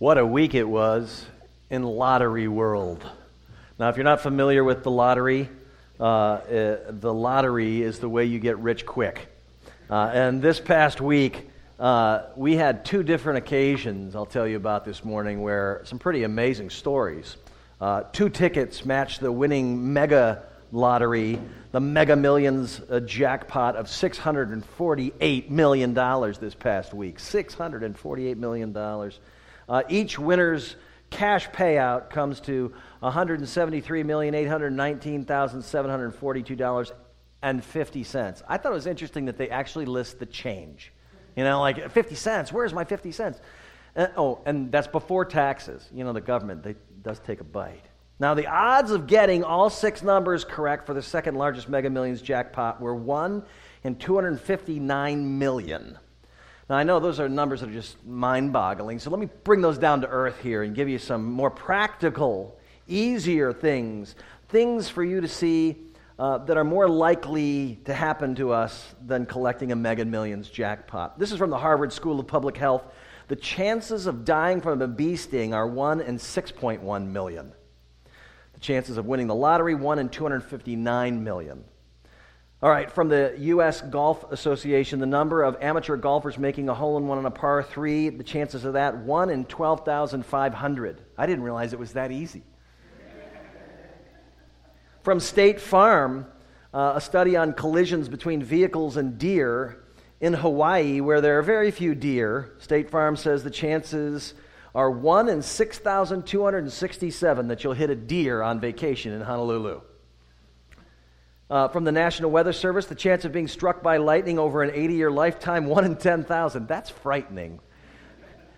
What a week it was in lottery world. Now, if you're not familiar with the lottery, uh, uh, the lottery is the way you get rich quick. Uh, and this past week, uh, we had two different occasions I'll tell you about this morning where some pretty amazing stories. Uh, two tickets matched the winning mega lottery, the mega millions uh, jackpot of $648 million this past week. $648 million. Uh, each winner's cash payout comes to $173,819,742.50. I thought it was interesting that they actually list the change. You know, like 50 cents. Where's my 50 cents? Uh, oh, and that's before taxes. You know, the government they, does take a bite. Now, the odds of getting all six numbers correct for the second largest Mega Millions jackpot were 1 in 259 million. Now, I know those are numbers that are just mind boggling, so let me bring those down to earth here and give you some more practical, easier things, things for you to see uh, that are more likely to happen to us than collecting a Mega Millions jackpot. This is from the Harvard School of Public Health. The chances of dying from a bee sting are 1 in 6.1 million. The chances of winning the lottery, 1 in 259 million. All right, from the U.S. Golf Association, the number of amateur golfers making a hole in one on a par three, the chances of that, 1 in 12,500. I didn't realize it was that easy. from State Farm, uh, a study on collisions between vehicles and deer in Hawaii, where there are very few deer, State Farm says the chances are 1 in 6,267 that you'll hit a deer on vacation in Honolulu. Uh, from the National Weather Service, the chance of being struck by lightning over an 80 year lifetime, 1 in 10,000. That's frightening.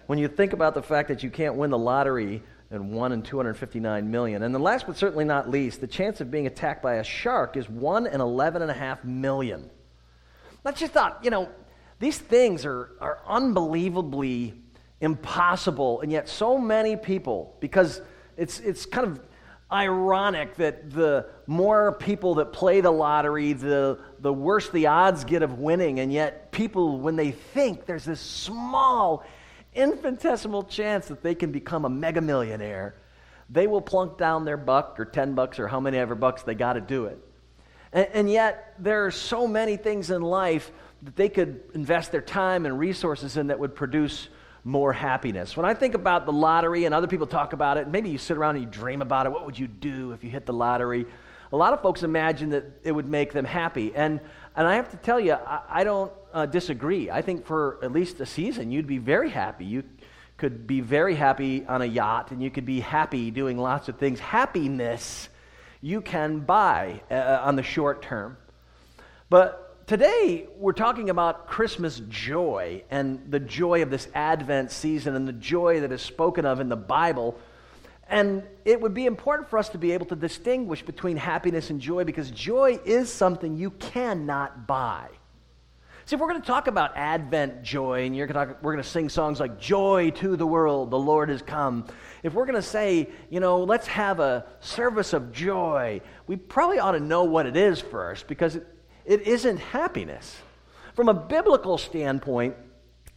When you think about the fact that you can't win the lottery and 1 in 259 million. And the last but certainly not least, the chance of being attacked by a shark is 1 in 11.5 million. I just thought, you know, these things are, are unbelievably impossible, and yet so many people, because it's, it's kind of ironic that the more people that play the lottery, the, the worse the odds get of winning. And yet, people, when they think there's this small, infinitesimal chance that they can become a mega millionaire, they will plunk down their buck or 10 bucks or how many ever bucks they got to do it. And, and yet, there are so many things in life that they could invest their time and resources in that would produce more happiness. When I think about the lottery and other people talk about it, maybe you sit around and you dream about it. What would you do if you hit the lottery? A lot of folks imagine that it would make them happy. And, and I have to tell you, I, I don't uh, disagree. I think for at least a season, you'd be very happy. You could be very happy on a yacht, and you could be happy doing lots of things. Happiness you can buy uh, on the short term. But today we're talking about Christmas joy and the joy of this Advent season and the joy that is spoken of in the Bible. And it would be important for us to be able to distinguish between happiness and joy because joy is something you cannot buy. See, if we're going to talk about Advent joy, and going to, we're going to sing songs like Joy to the World, the Lord has come. If we're going to say, you know, let's have a service of joy, we probably ought to know what it is first because it, it isn't happiness. From a biblical standpoint,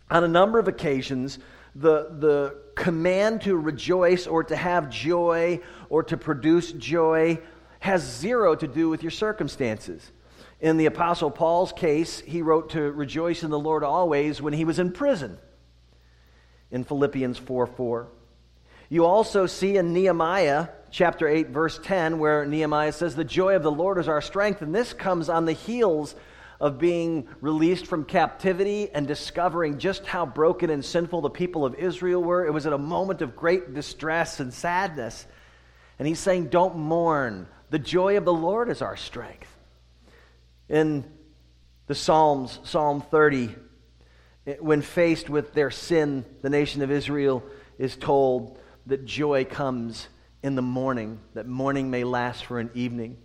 on a number of occasions, the, the command to rejoice or to have joy or to produce joy has zero to do with your circumstances. In the Apostle Paul's case, he wrote to rejoice in the Lord always when he was in prison in Philippians 4 4. You also see in Nehemiah chapter 8, verse 10, where Nehemiah says, The joy of the Lord is our strength. And this comes on the heels of being released from captivity and discovering just how broken and sinful the people of Israel were. It was at a moment of great distress and sadness. And he's saying, Don't mourn. The joy of the Lord is our strength. In the Psalms, Psalm 30, when faced with their sin, the nation of Israel is told, that joy comes in the morning, that morning may last for an evening.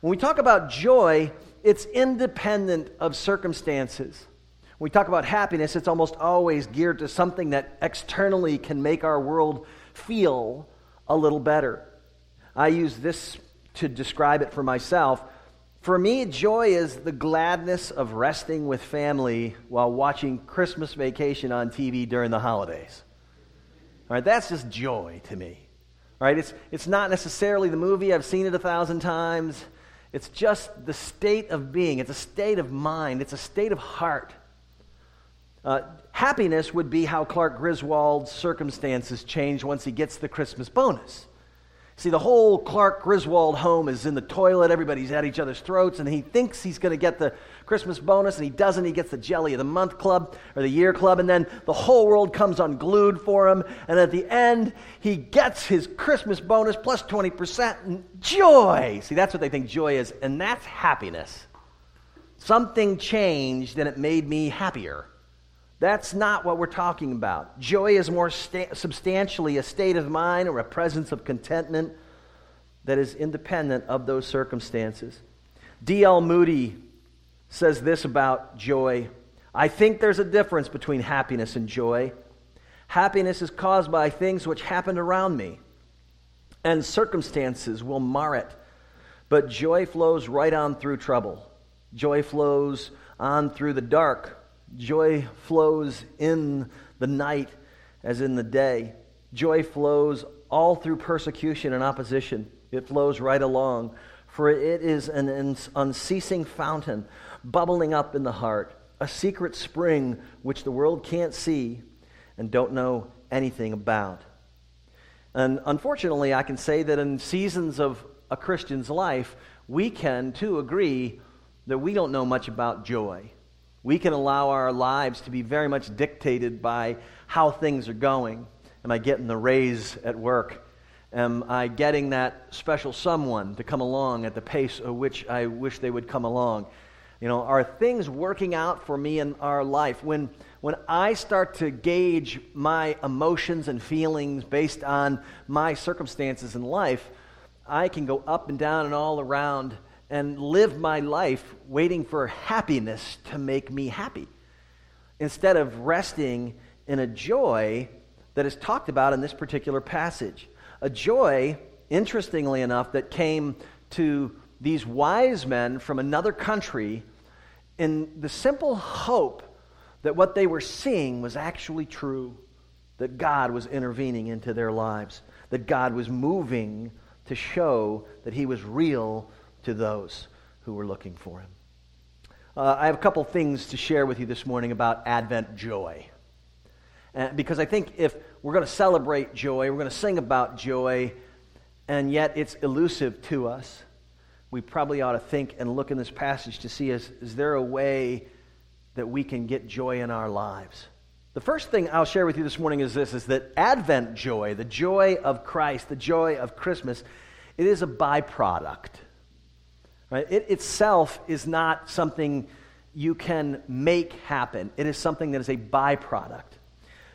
When we talk about joy, it's independent of circumstances. When we talk about happiness, it's almost always geared to something that externally can make our world feel a little better. I use this to describe it for myself. For me, joy is the gladness of resting with family while watching Christmas vacation on TV during the holidays. All right, that's just joy to me. Right, it's, it's not necessarily the movie, I've seen it a thousand times. It's just the state of being, it's a state of mind, it's a state of heart. Uh, happiness would be how Clark Griswold's circumstances change once he gets the Christmas bonus. See, the whole Clark Griswold home is in the toilet. Everybody's at each other's throats, and he thinks he's going to get the Christmas bonus, and he doesn't. He gets the Jelly of the Month Club or the Year Club, and then the whole world comes unglued for him. And at the end, he gets his Christmas bonus plus 20% and joy. See, that's what they think joy is, and that's happiness. Something changed, and it made me happier. That's not what we're talking about. Joy is more sta- substantially a state of mind or a presence of contentment that is independent of those circumstances. D.L. Moody says this about joy I think there's a difference between happiness and joy. Happiness is caused by things which happen around me, and circumstances will mar it. But joy flows right on through trouble. Joy flows on through the dark Joy flows in the night as in the day. Joy flows all through persecution and opposition. It flows right along, for it is an unceasing fountain bubbling up in the heart, a secret spring which the world can't see and don't know anything about. And unfortunately, I can say that in seasons of a Christian's life, we can too agree that we don't know much about joy. We can allow our lives to be very much dictated by how things are going. Am I getting the raise at work? Am I getting that special someone to come along at the pace at which I wish they would come along? You know, are things working out for me in our life? When, when I start to gauge my emotions and feelings based on my circumstances in life, I can go up and down and all around and live my life waiting for happiness to make me happy instead of resting in a joy that is talked about in this particular passage. A joy, interestingly enough, that came to these wise men from another country in the simple hope that what they were seeing was actually true, that God was intervening into their lives, that God was moving to show that He was real to those who were looking for him. Uh, I have a couple things to share with you this morning about Advent joy. Uh, because I think if we're going to celebrate joy, we're going to sing about joy, and yet it's elusive to us, we probably ought to think and look in this passage to see is, is there a way that we can get joy in our lives? The first thing I'll share with you this morning is this is that Advent joy, the joy of Christ, the joy of Christmas, it is a byproduct Right? It itself is not something you can make happen, it is something that is a byproduct.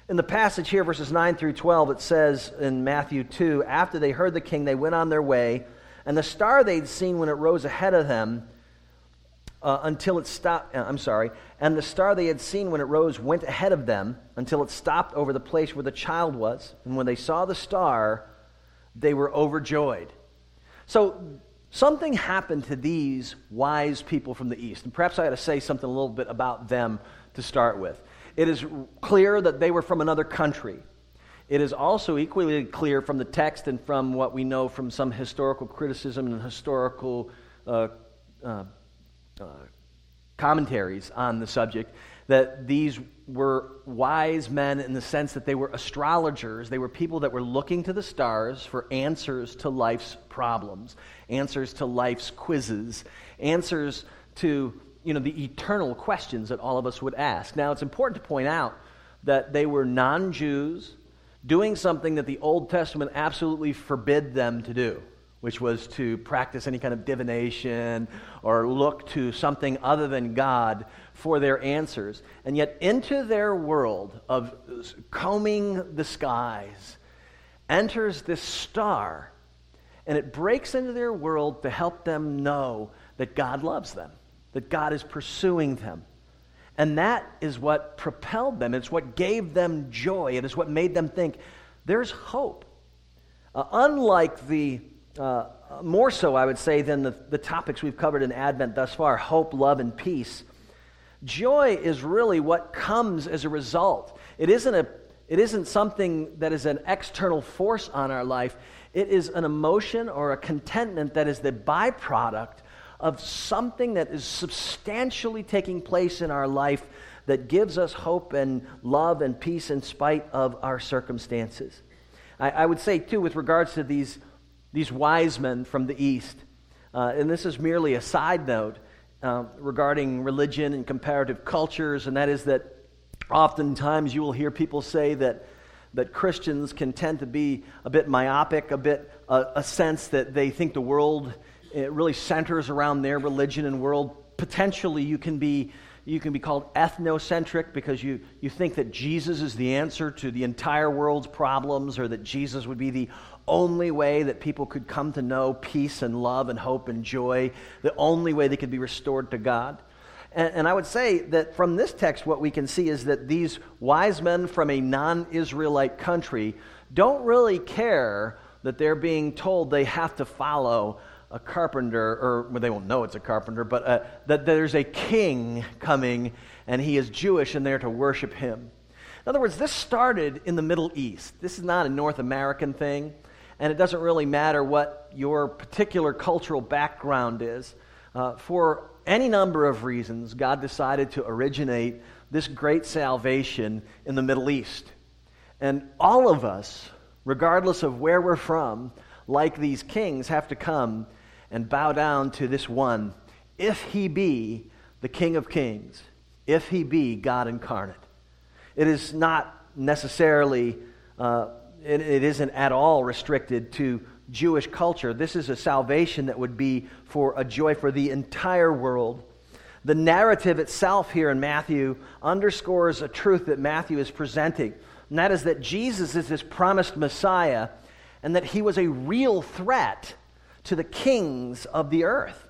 In the passage here, verses 9 through 12, it says in Matthew 2 After they heard the king, they went on their way, and the star they'd seen when it rose ahead of them uh, until it stopped. Uh, I'm sorry. And the star they had seen when it rose went ahead of them until it stopped over the place where the child was. And when they saw the star, they were overjoyed. So Something happened to these wise people from the East. And perhaps I ought to say something a little bit about them to start with. It is clear that they were from another country. It is also equally clear from the text and from what we know from some historical criticism and historical uh, uh, uh, commentaries on the subject that these were wise men in the sense that they were astrologers. They were people that were looking to the stars for answers to life's problems, answers to life's quizzes, answers to you know, the eternal questions that all of us would ask. Now, it's important to point out that they were non Jews doing something that the Old Testament absolutely forbid them to do which was to practice any kind of divination or look to something other than God for their answers. And yet, into their world of combing the skies enters this star, and it breaks into their world to help them know that God loves them, that God is pursuing them. And that is what propelled them. It's what gave them joy. It is what made them think there's hope. Uh, unlike the uh, more so, I would say, than the, the topics we've covered in Advent thus far hope, love, and peace. Joy is really what comes as a result. It isn't a, It isn't something that is an external force on our life. It is an emotion or a contentment that is the byproduct of something that is substantially taking place in our life that gives us hope and love and peace in spite of our circumstances. I, I would say, too, with regards to these, these wise men from the East, uh, and this is merely a side note uh, regarding religion and comparative cultures, and that is that oftentimes you will hear people say that, that Christians can tend to be a bit myopic, a bit uh, a sense that they think the world it really centers around their religion and world. Potentially, you can be you can be called ethnocentric because you, you think that Jesus is the answer to the entire world's problems or that Jesus would be the only way that people could come to know peace and love and hope and joy, the only way they could be restored to God. And, and I would say that from this text, what we can see is that these wise men from a non Israelite country don't really care that they're being told they have to follow a carpenter, or well, they won't know it's a carpenter, but uh, that there's a king coming and he is Jewish and they're to worship him. In other words, this started in the Middle East. This is not a North American thing, and it doesn't really matter what your particular cultural background is. Uh, for any number of reasons, God decided to originate this great salvation in the Middle East. And all of us, regardless of where we're from, like these kings, have to come and bow down to this one, if he be the King of Kings, if he be God incarnate. It is not necessarily, uh, it, it isn't at all restricted to Jewish culture. This is a salvation that would be for a joy for the entire world. The narrative itself here in Matthew underscores a truth that Matthew is presenting, and that is that Jesus is this promised Messiah and that he was a real threat to the kings of the earth.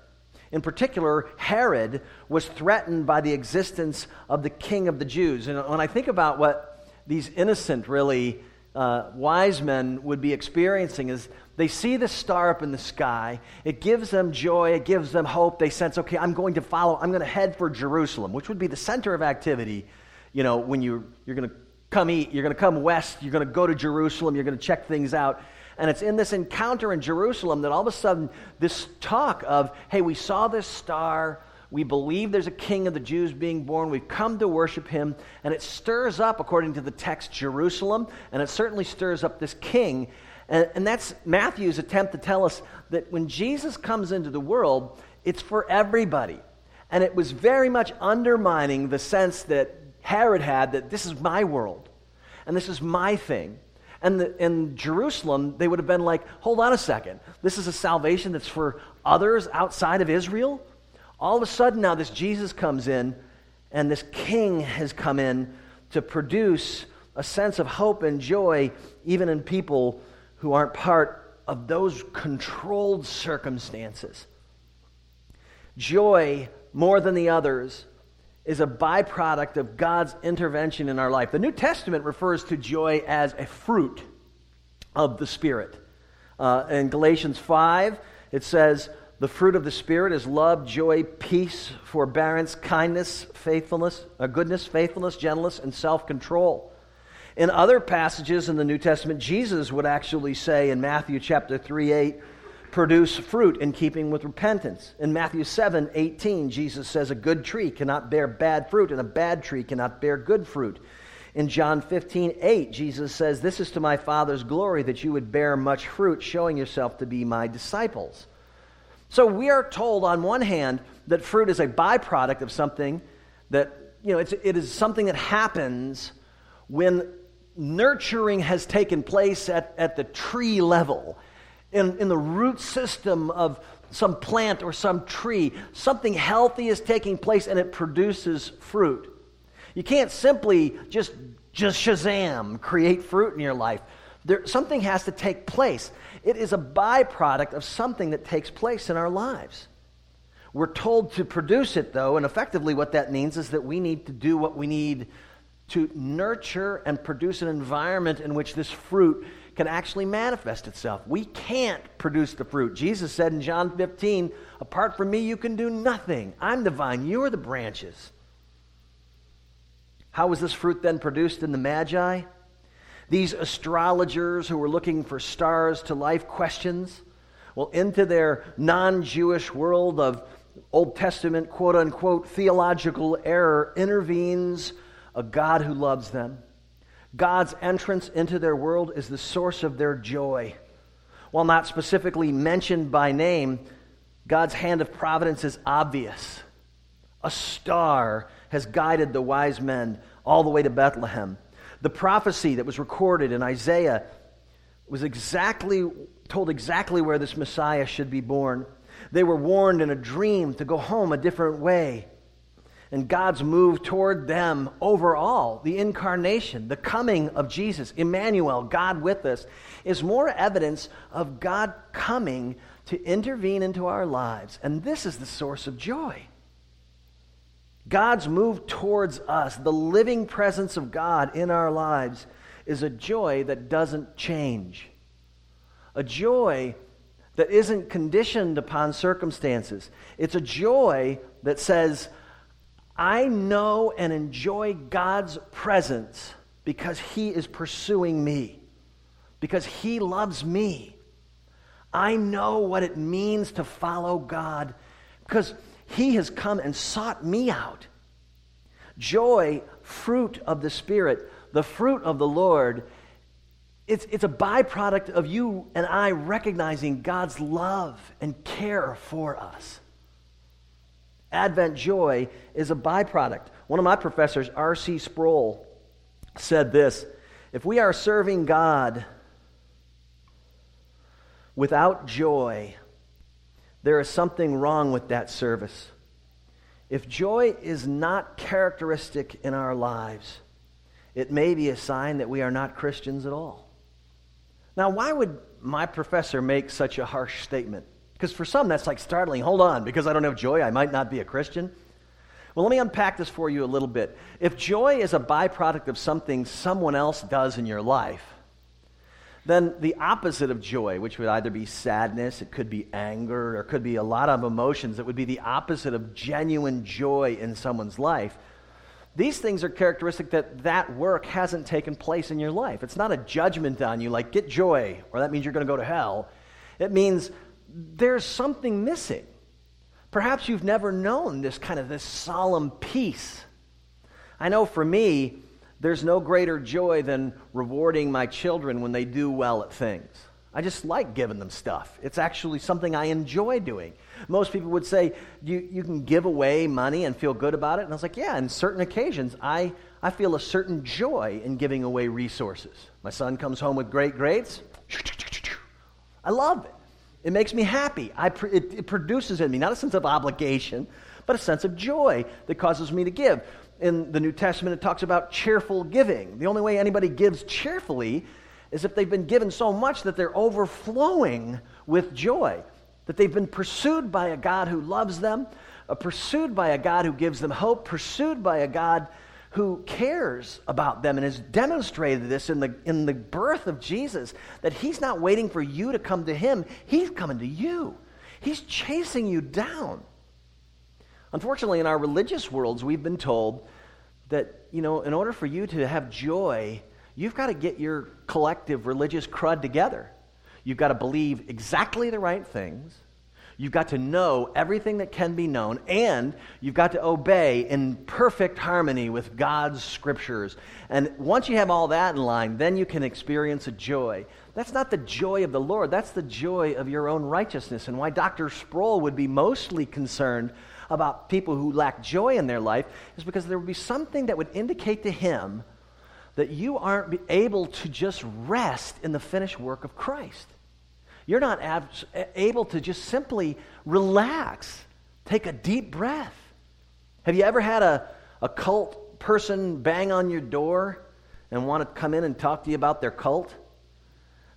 In particular, Herod was threatened by the existence of the king of the Jews. And when I think about what these innocent, really uh, wise men would be experiencing, is they see the star up in the sky. It gives them joy, it gives them hope. They sense, okay, I'm going to follow, I'm going to head for Jerusalem, which would be the center of activity, you know, when you, you're going to come eat, you're going to come west, you're going to go to Jerusalem, you're going to check things out. And it's in this encounter in Jerusalem that all of a sudden this talk of, hey, we saw this star. We believe there's a king of the Jews being born. We've come to worship him. And it stirs up, according to the text, Jerusalem. And it certainly stirs up this king. And, and that's Matthew's attempt to tell us that when Jesus comes into the world, it's for everybody. And it was very much undermining the sense that Herod had that this is my world and this is my thing. And the, in Jerusalem, they would have been like, hold on a second. This is a salvation that's for others outside of Israel? All of a sudden, now this Jesus comes in, and this king has come in to produce a sense of hope and joy, even in people who aren't part of those controlled circumstances. Joy, more than the others, is a byproduct of God's intervention in our life. The New Testament refers to joy as a fruit of the Spirit. Uh, in Galatians 5, it says, The fruit of the Spirit is love, joy, peace, forbearance, kindness, faithfulness, uh, goodness, faithfulness, gentleness, and self control. In other passages in the New Testament, Jesus would actually say in Matthew chapter 3 8, produce fruit in keeping with repentance. In Matthew 7 18, Jesus says, A good tree cannot bear bad fruit, and a bad tree cannot bear good fruit. In John 15 8, Jesus says, This is to my Father's glory that you would bear much fruit, showing yourself to be my disciples. So we are told, on one hand, that fruit is a byproduct of something that, you know, it's, it is something that happens when nurturing has taken place at, at the tree level in, in the root system of some plant or some tree. Something healthy is taking place and it produces fruit. You can't simply just, just shazam, create fruit in your life. There, something has to take place. It is a byproduct of something that takes place in our lives. We're told to produce it, though, and effectively what that means is that we need to do what we need to nurture and produce an environment in which this fruit can actually manifest itself. We can't produce the fruit. Jesus said in John 15, Apart from me, you can do nothing. I'm the vine, you are the branches. How was this fruit then produced in the Magi? These astrologers who were looking for stars to life questions, well, into their non Jewish world of Old Testament, quote unquote, theological error intervenes a God who loves them. God's entrance into their world is the source of their joy. While not specifically mentioned by name, God's hand of providence is obvious. A star has guided the wise men all the way to Bethlehem. The prophecy that was recorded in Isaiah was exactly told exactly where this Messiah should be born. They were warned in a dream to go home a different way. And God's move toward them overall, the incarnation, the coming of Jesus, Emmanuel, God with us, is more evidence of God coming to intervene into our lives. And this is the source of joy. God's move towards us, the living presence of God in our lives, is a joy that doesn't change. A joy that isn't conditioned upon circumstances. It's a joy that says, I know and enjoy God's presence because He is pursuing me, because He loves me. I know what it means to follow God because He has come and sought me out. Joy, fruit of the Spirit, the fruit of the Lord, it's, it's a byproduct of you and I recognizing God's love and care for us. Advent joy is a byproduct. One of my professors, R.C. Sproul, said this If we are serving God without joy, there is something wrong with that service. If joy is not characteristic in our lives, it may be a sign that we are not Christians at all. Now, why would my professor make such a harsh statement? Because for some, that's like startling. Hold on, because I don't have joy, I might not be a Christian. Well, let me unpack this for you a little bit. If joy is a byproduct of something someone else does in your life, then the opposite of joy, which would either be sadness, it could be anger, or could be a lot of emotions that would be the opposite of genuine joy in someone's life, these things are characteristic that that work hasn't taken place in your life. It's not a judgment on you, like get joy, or that means you're going to go to hell. It means there's something missing. Perhaps you've never known this kind of this solemn peace. I know for me, there's no greater joy than rewarding my children when they do well at things. I just like giving them stuff. It's actually something I enjoy doing. Most people would say, you, you can give away money and feel good about it. And I was like, yeah, on certain occasions, I, I feel a certain joy in giving away resources. My son comes home with great grades. I love it. It makes me happy. I, it, it produces in me not a sense of obligation, but a sense of joy that causes me to give. In the New Testament, it talks about cheerful giving. The only way anybody gives cheerfully is if they've been given so much that they're overflowing with joy, that they've been pursued by a God who loves them, uh, pursued by a God who gives them hope, pursued by a God who cares about them and has demonstrated this in the, in the birth of Jesus that he's not waiting for you to come to him, he's coming to you. He's chasing you down. Unfortunately, in our religious worlds, we've been told that, you know, in order for you to have joy, you've got to get your collective religious crud together. You've got to believe exactly the right things. You've got to know everything that can be known, and you've got to obey in perfect harmony with God's scriptures. And once you have all that in line, then you can experience a joy. That's not the joy of the Lord, that's the joy of your own righteousness. And why Dr. Sproul would be mostly concerned about people who lack joy in their life is because there would be something that would indicate to him that you aren't able to just rest in the finished work of Christ. You're not ab- able to just simply relax, take a deep breath. Have you ever had a, a cult person bang on your door and want to come in and talk to you about their cult?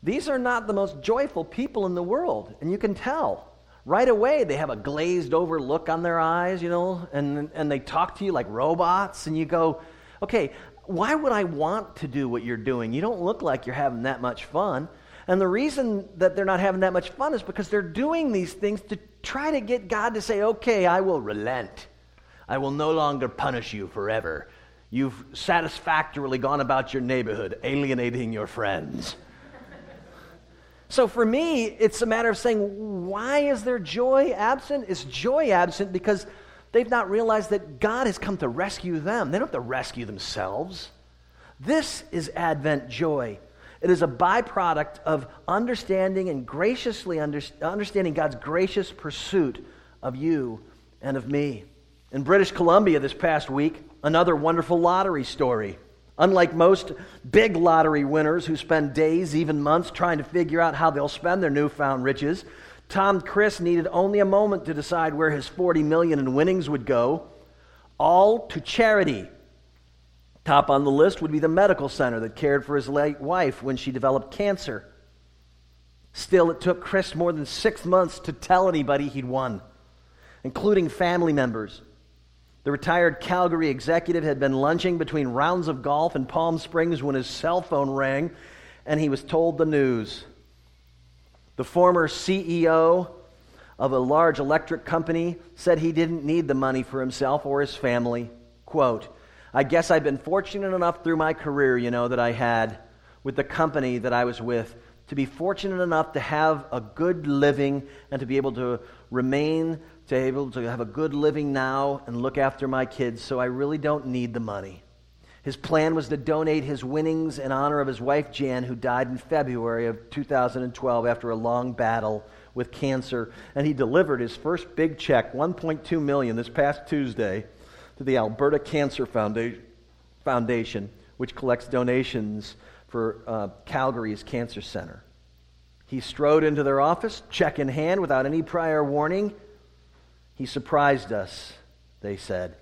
These are not the most joyful people in the world, and you can tell. Right away, they have a glazed over look on their eyes, you know, and, and they talk to you like robots, and you go, okay, why would I want to do what you're doing? You don't look like you're having that much fun. And the reason that they're not having that much fun is because they're doing these things to try to get God to say, okay, I will relent. I will no longer punish you forever. You've satisfactorily gone about your neighborhood, alienating your friends. so for me, it's a matter of saying, why is there joy absent? Is joy absent because they've not realized that God has come to rescue them. They don't have to rescue themselves. This is Advent joy. It is a byproduct of understanding and graciously under, understanding God's gracious pursuit of you and of me. In British Columbia this past week, another wonderful lottery story. Unlike most big lottery winners who spend days, even months, trying to figure out how they'll spend their newfound riches, Tom Crist needed only a moment to decide where his 40 million in winnings would go, all to charity. Top on the list would be the medical center that cared for his late wife when she developed cancer. Still, it took Crist more than six months to tell anybody he'd won, including family members. The retired Calgary executive had been lunching between rounds of golf in Palm Springs when his cell phone rang and he was told the news. The former CEO of a large electric company said he didn't need the money for himself or his family. Quote, I guess I've been fortunate enough through my career, you know, that I had with the company that I was with to be fortunate enough to have a good living and to be able to remain, to able to have a good living now and look after my kids, so I really don't need the money. His plan was to donate his winnings in honor of his wife Jan, who died in February of 2012 after a long battle with cancer. And he delivered his first big check, 1.2 million, this past Tuesday to the Alberta Cancer Foundation, which collects donations for uh, Calgary's Cancer Center. He strode into their office, check in hand, without any prior warning. He surprised us, they said.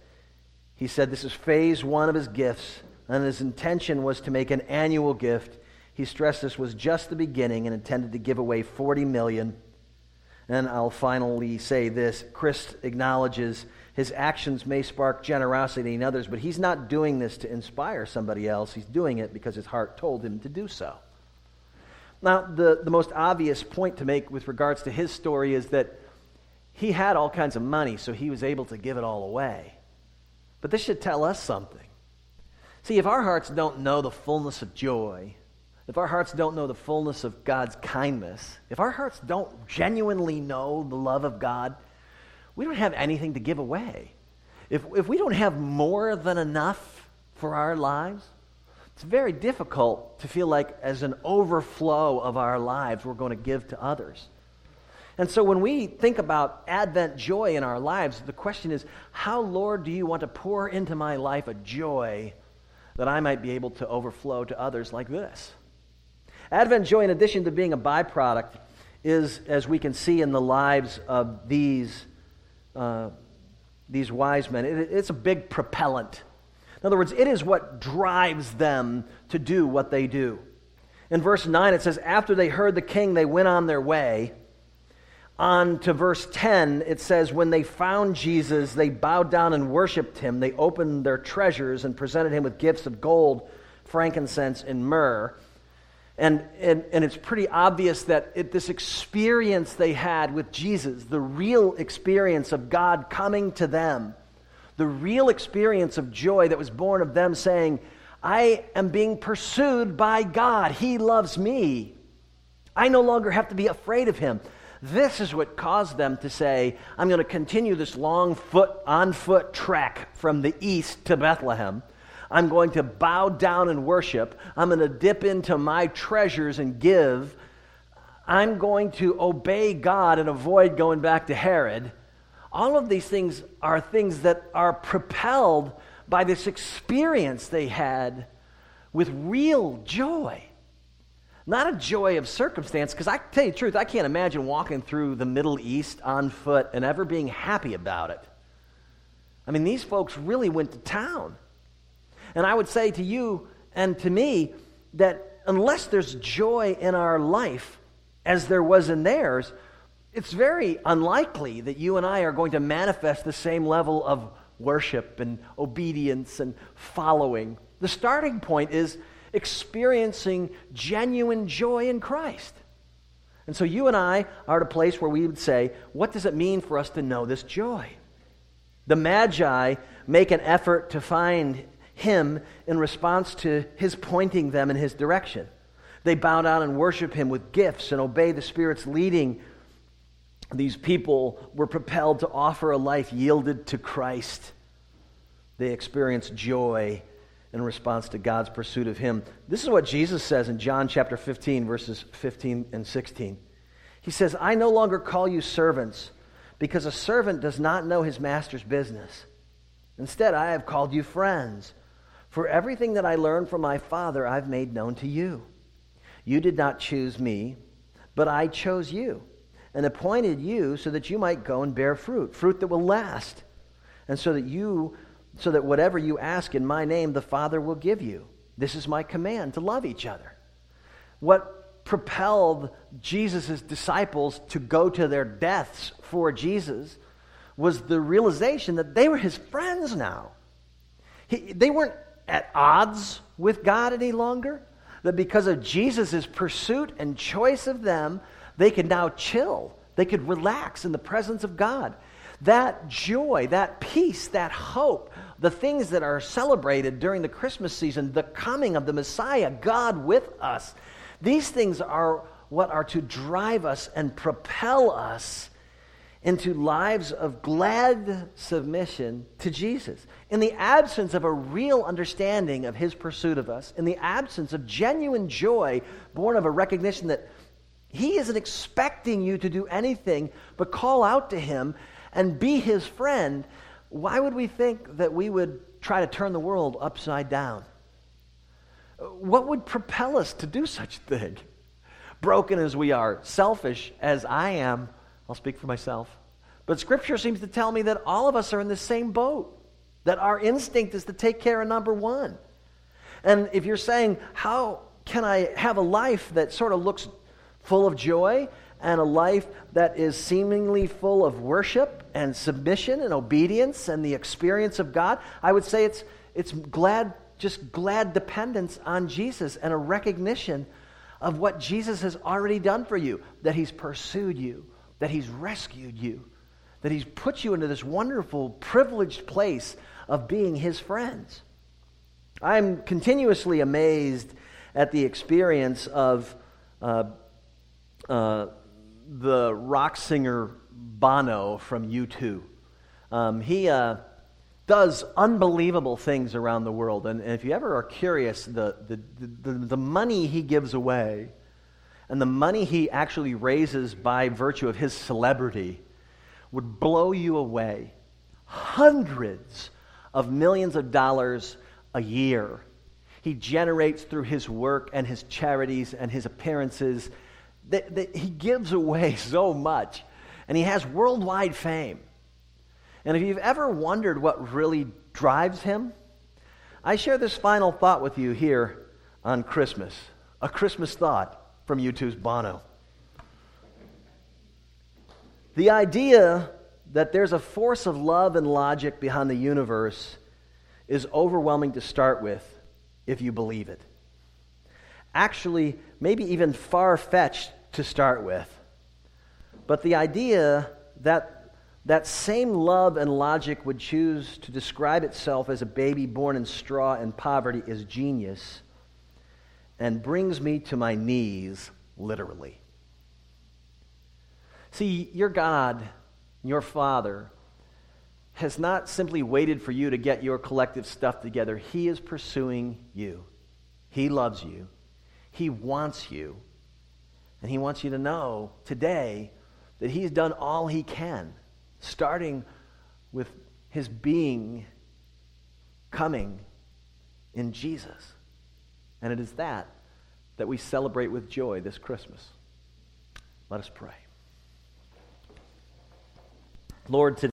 He said this is phase one of his gifts, and his intention was to make an annual gift. He stressed this was just the beginning and intended to give away 40 million. And I'll finally say this Crist acknowledges his actions may spark generosity in others, but he's not doing this to inspire somebody else. He's doing it because his heart told him to do so. Now, the, the most obvious point to make with regards to his story is that he had all kinds of money, so he was able to give it all away. But this should tell us something. See, if our hearts don't know the fullness of joy, if our hearts don't know the fullness of God's kindness, if our hearts don't genuinely know the love of God, we don't have anything to give away. If, if we don't have more than enough for our lives, it's very difficult to feel like, as an overflow of our lives, we're going to give to others. And so when we think about Advent joy in our lives, the question is, how, Lord, do you want to pour into my life a joy that I might be able to overflow to others like this? Advent joy, in addition to being a byproduct, is, as we can see in the lives of these uh, these wise men. It, it's a big propellant. In other words, it is what drives them to do what they do. In verse 9, it says, After they heard the king, they went on their way. On to verse 10, it says, When they found Jesus, they bowed down and worshiped him. They opened their treasures and presented him with gifts of gold, frankincense, and myrrh. And, and, and it's pretty obvious that it, this experience they had with Jesus, the real experience of God coming to them, the real experience of joy that was born of them saying, I am being pursued by God. He loves me. I no longer have to be afraid of him. This is what caused them to say, I'm going to continue this long foot on foot trek from the east to Bethlehem I'm going to bow down and worship. I'm going to dip into my treasures and give. I'm going to obey God and avoid going back to Herod. All of these things are things that are propelled by this experience they had with real joy. Not a joy of circumstance, because I tell you the truth, I can't imagine walking through the Middle East on foot and ever being happy about it. I mean, these folks really went to town. And I would say to you and to me that unless there's joy in our life, as there was in theirs, it's very unlikely that you and I are going to manifest the same level of worship and obedience and following. The starting point is experiencing genuine joy in Christ. And so you and I are at a place where we would say, what does it mean for us to know this joy? The Magi make an effort to find him in response to his pointing them in his direction. They bow down and worship him with gifts and obey the Spirit's leading. These people were propelled to offer a life yielded to Christ. They experience joy in response to God's pursuit of him. This is what Jesus says in John chapter 15, verses 15 and 16. He says, I no longer call you servants because a servant does not know his master's business. Instead, I have called you friends. For everything that I learned from my Father, I've made known to you. You did not choose me, but I chose you and appointed you so that you might go and bear fruit, fruit that will last, and so that you so that whatever you ask in my name the Father will give you. This is my command to love each other. What propelled Jesus' disciples to go to their deaths for Jesus was the realization that they were his friends now. He, they weren't at odds with God any longer. That because of Jesus' pursuit and choice of them, they could now chill. They could relax in the presence of God. That joy, that peace, that hope, the things that are celebrated during the Christmas season, the coming of the Messiah, God with us, these things are what are to drive us and propel us into lives of glad submission to Jesus. In the absence of a real understanding of his pursuit of us, in the absence of genuine joy born of a recognition that he isn't expecting you to do anything but call out to him and be his friend, why would we think that we would try to turn the world upside down? What would propel us to do such a thing? Broken as we are, selfish as I am, I'll speak for myself. But Scripture seems to tell me that all of us are in the same boat, that our instinct is to take care of number one. And if you're saying, How can I have a life that sort of looks full of joy and a life that is seemingly full of worship and submission and obedience and the experience of God? I would say it's, it's glad, just glad dependence on Jesus and a recognition of what Jesus has already done for you, that He's pursued you, that He's rescued you, that He's put you into this wonderful, privileged place of being His friends. I'm continuously amazed at the experience of uh, uh, the rock singer Bono from U2. Um, he uh, does unbelievable things around the world. And, and, if you ever are curious, the, the, the, the money he gives away and the money he actually raises by virtue of his celebrity would blow you away. Hundreds of millions of dollars a year he generates through his work and his charities and his appearances. That, that he gives away so much, and he has worldwide fame. And if you've ever wondered what really drives him, I share this final thought with you here on Christmas. A Christmas thought from U2's Bono. The idea that there's a force of love and logic behind the universe is overwhelming to start with if you believe it. Actually, maybe even far fetched to start with. But the idea that that same love and logic would choose to describe itself as a baby born in straw and poverty is genius and brings me to my knees, literally. See, your God, your Father, has not simply waited for you to get your collective stuff together. He is pursuing you. He loves you. He wants you. And He wants you to know today that He's done all He can, starting with His being coming in Jesus. And it is that that we celebrate with joy this Christmas. Let us pray. Lord, today.